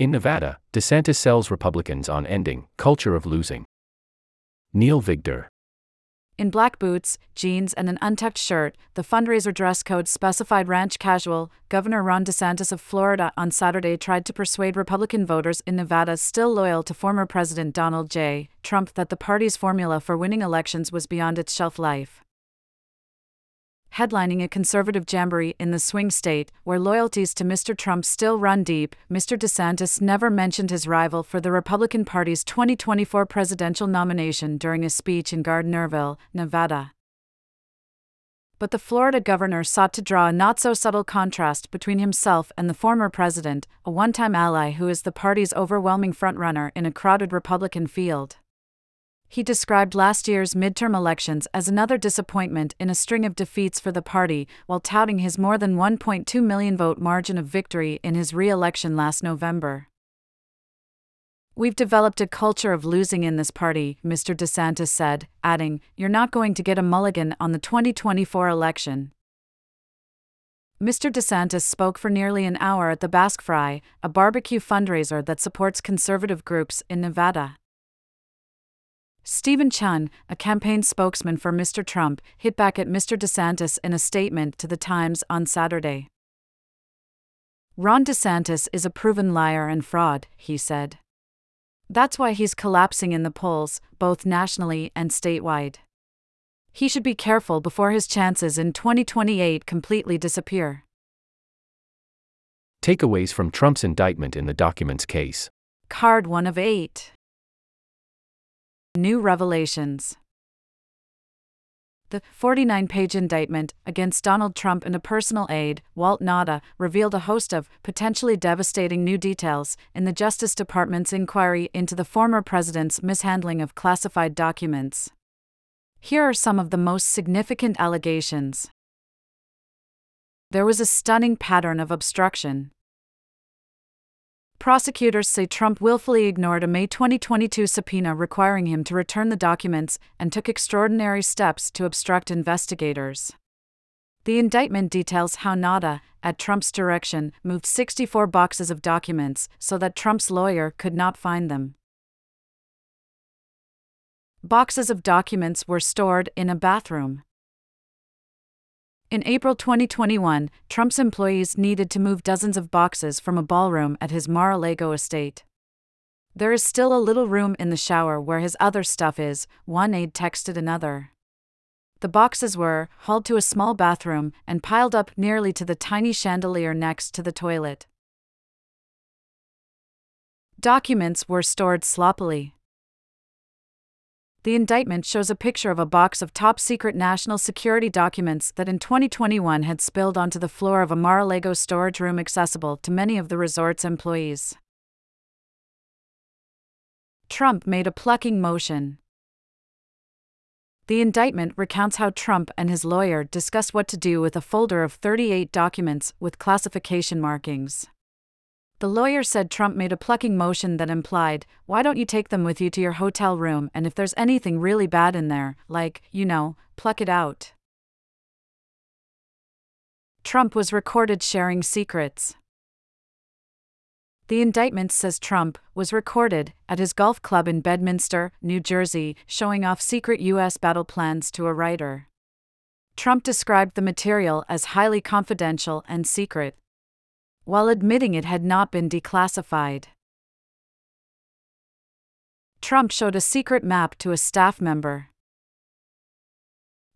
In Nevada, DeSantis sells Republicans on ending culture of losing. Neil Vigdor. In black boots, jeans, and an untucked shirt, the fundraiser dress code specified ranch casual, Governor Ron DeSantis of Florida on Saturday tried to persuade Republican voters in Nevada still loyal to former President Donald J. Trump that the party's formula for winning elections was beyond its shelf life headlining a conservative jamboree in the swing state, where loyalties to Mr. Trump still run deep, Mr. DeSantis never mentioned his rival for the Republican Party's 2024 presidential nomination during a speech in Gardnerville, Nevada. But the Florida governor sought to draw a not so subtle contrast between himself and the former president, a one time ally who is the party's overwhelming frontrunner in a crowded Republican field. He described last year's midterm elections as another disappointment in a string of defeats for the party, while touting his more than 1.2 million vote margin of victory in his re election last November. We've developed a culture of losing in this party, Mr. DeSantis said, adding, You're not going to get a mulligan on the 2024 election. Mr. DeSantis spoke for nearly an hour at the Basque Fry, a barbecue fundraiser that supports conservative groups in Nevada. Steven Cheung, a campaign spokesman for Mr. Trump, hit back at Mr. DeSantis in a statement to The Times on Saturday. Ron DeSantis is a proven liar and fraud, he said. That's why he's collapsing in the polls, both nationally and statewide. He should be careful before his chances in 2028 completely disappear. Takeaways from Trump's indictment in the documents case. Card 1 of 8. New revelations. The 49 page indictment against Donald Trump and a personal aide, Walt Nauta, revealed a host of potentially devastating new details in the Justice Department's inquiry into the former president's mishandling of classified documents. Here are some of the most significant allegations. There was a stunning pattern of obstruction. Prosecutors say Trump willfully ignored a May 2022 subpoena requiring him to return the documents and took extraordinary steps to obstruct investigators. The indictment details how Nauta, at Trump's direction, moved 64 boxes of documents so that Trump's lawyer could not find them. Boxes of documents were stored in a bathroom. In April 2021, Trump's employees needed to move dozens of boxes from a ballroom at his Mar a Lago estate. There is still a little room in the shower where his other stuff is, one aide texted another. The boxes were hauled to a small bathroom and piled up nearly to the tiny chandelier next to the toilet. Documents were stored sloppily. The indictment shows a picture of a box of top secret national security documents that in 2021 had spilled onto the floor of a Mar a Lago storage room accessible to many of the resort's employees. Trump made a plucking motion. The indictment recounts how Trump and his lawyer discussed what to do with a folder of 38 documents with classification markings. The lawyer said Trump made a plucking motion that implied, Why don't you take them with you to your hotel room and if there's anything really bad in there, like, you know, pluck it out? Trump was recorded sharing secrets. The indictment says Trump was recorded at his golf club in Bedminster, New Jersey, showing off secret U.S. battle plans to a writer. Trump described the material as highly confidential and secret while admitting it had not been declassified. Trump showed a secret map to a staff member.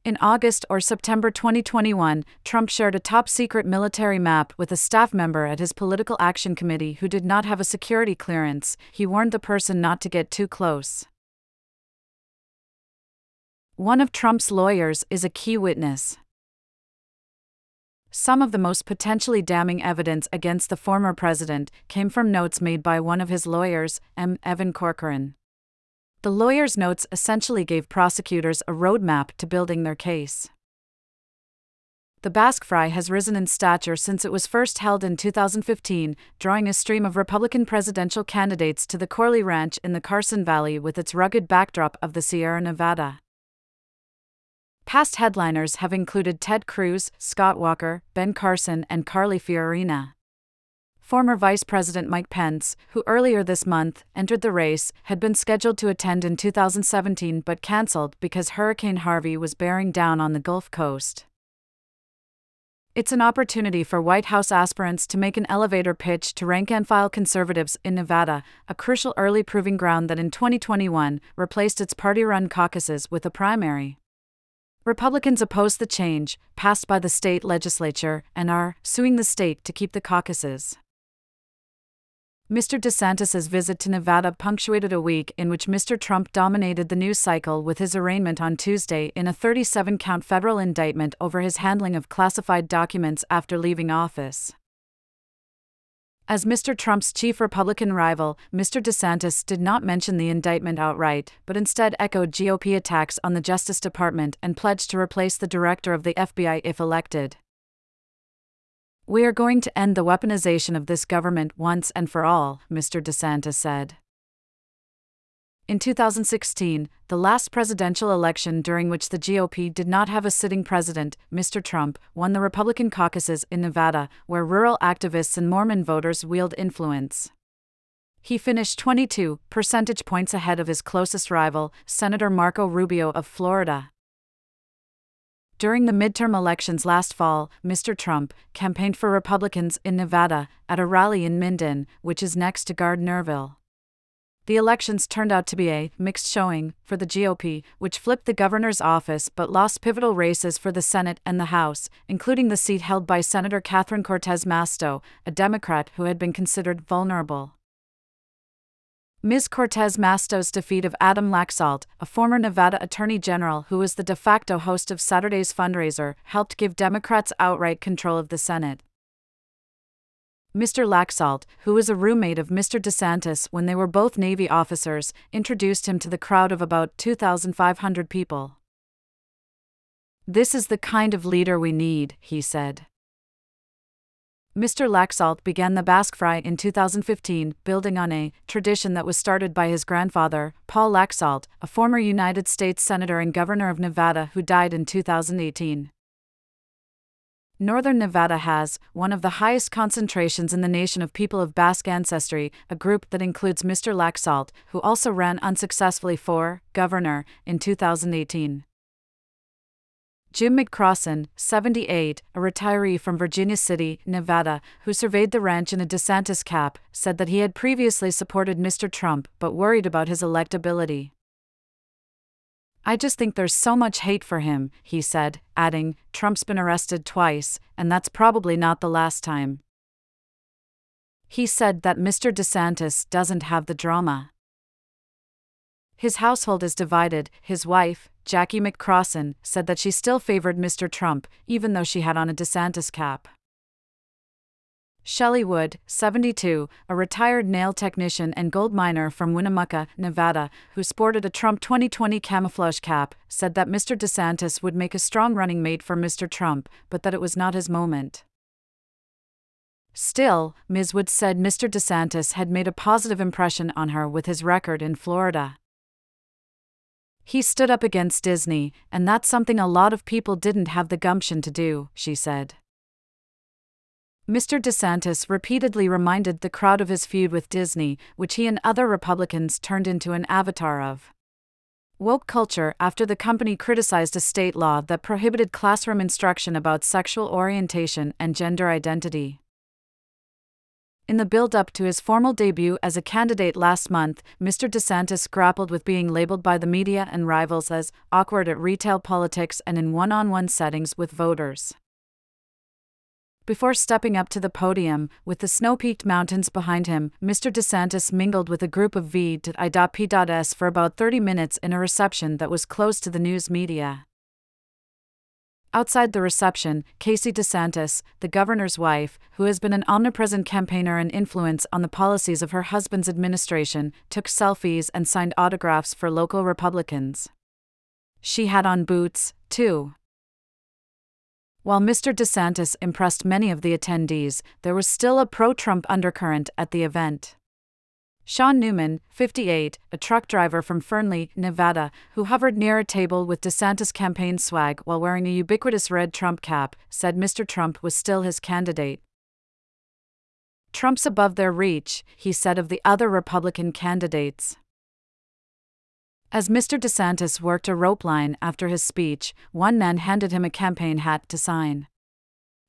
In August or September 2021, Trump shared a top secret military map with a staff member at his Political Action Committee who did not have a security clearance. He warned the person not to get too close. One of Trump's lawyers is a key witness. Some of the most potentially damning evidence against the former president came from notes made by one of his lawyers, M. Evan Corcoran. The lawyer's notes essentially gave prosecutors a roadmap to building their case. The Basque Fry has risen in stature since it was first held in 2015, drawing a stream of Republican presidential candidates to the Corley Ranch in the Carson Valley with its rugged backdrop of the Sierra Nevada. Past headliners have included Ted Cruz, Scott Walker, Ben Carson, and Carly Fiorina. former Vice President Mike Pence, who earlier this month entered the race, had been scheduled to attend in 2017 but cancelled because Hurricane Harvey was bearing down on the Gulf Coast. It's an opportunity for White House aspirants to make an elevator pitch to rank and file conservatives in Nevada, a crucial early proving ground that in 2021 replaced its party run caucuses with a primary. Republicans oppose the change, passed by the state legislature, and are suing the state to keep the caucuses. Mr. DeSantis's visit to Nevada punctuated a week in which Mr. Trump dominated the news cycle with his arraignment on Tuesday in a 37 count federal indictment over his handling of classified documents after leaving office. As Mr. Trump's chief Republican rival, Mr. DeSantis did not mention the indictment outright, but instead echoed GOP attacks on the Justice Department and pledged to replace the director of the FBI if elected. We are going to end the weaponization of this government once and for all, Mr. DeSantis said. In 2016, the last presidential election during which the GOP did not have a sitting president, Mr. Trump won the Republican caucuses in Nevada, where rural activists and Mormon voters wield influence. He finished 22 percentage points ahead of his closest rival, Senator Marco Rubio of Florida. During the midterm elections last fall, Mr. Trump campaigned for Republicans in Nevada at a rally in Minden, which is next to Gardnerville. The elections turned out to be a mixed showing for the GOP, which flipped the governor's office but lost pivotal races for the Senate and the House, including the seat held by Senator Catherine Cortez Masto, a Democrat who had been considered vulnerable. Ms. Cortez Masto's defeat of Adam Laxalt, a former Nevada Attorney General who was the de facto host of Saturday's fundraiser, helped give Democrats outright control of the Senate. Mr. Laxalt, who was a roommate of Mr. DeSantis when they were both Navy officers, introduced him to the crowd of about 2,500 people. This is the kind of leader we need, he said. Mr. Laxalt began the Basque Fry in 2015, building on a tradition that was started by his grandfather, Paul Laxalt, a former United States Senator and Governor of Nevada who died in 2018. Northern Nevada has one of the highest concentrations in the nation of people of Basque ancestry, a group that includes Mr. Laxalt, who also ran unsuccessfully for governor in 2018. Jim McCrossan, 78, a retiree from Virginia City, Nevada, who surveyed the ranch in a DeSantis cap, said that he had previously supported Mr. Trump but worried about his electability. I just think there's so much hate for him, he said, adding, Trump's been arrested twice, and that's probably not the last time. He said that Mr. DeSantis doesn't have the drama. His household is divided. His wife, Jackie McCrossan, said that she still favored Mr. Trump, even though she had on a DeSantis cap. Shelley Wood, 72, a retired nail technician and gold miner from Winnemucca, Nevada, who sported a Trump 2020 camouflage cap, said that Mr. DeSantis would make a strong running mate for Mr. Trump, but that it was not his moment. Still, Ms. Wood said Mr. DeSantis had made a positive impression on her with his record in Florida. He stood up against Disney, and that's something a lot of people didn't have the gumption to do, she said. Mr. DeSantis repeatedly reminded the crowd of his feud with Disney, which he and other Republicans turned into an avatar of. Woke culture after the company criticized a state law that prohibited classroom instruction about sexual orientation and gender identity. In the build up to his formal debut as a candidate last month, Mr. DeSantis grappled with being labeled by the media and rivals as awkward at retail politics and in one on one settings with voters. Before stepping up to the podium, with the snow peaked mountains behind him, Mr. DeSantis mingled with a group of V.I.P.S for about 30 minutes in a reception that was closed to the news media. Outside the reception, Casey DeSantis, the governor's wife, who has been an omnipresent campaigner and influence on the policies of her husband's administration, took selfies and signed autographs for local Republicans. She had on boots, too. While Mr. DeSantis impressed many of the attendees, there was still a pro Trump undercurrent at the event. Sean Newman, 58, a truck driver from Fernley, Nevada, who hovered near a table with DeSantis campaign swag while wearing a ubiquitous red Trump cap, said Mr. Trump was still his candidate. Trump's above their reach, he said of the other Republican candidates. As Mr. DeSantis worked a rope line after his speech, one man handed him a campaign hat to sign.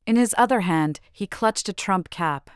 In his other hand, he clutched a Trump cap.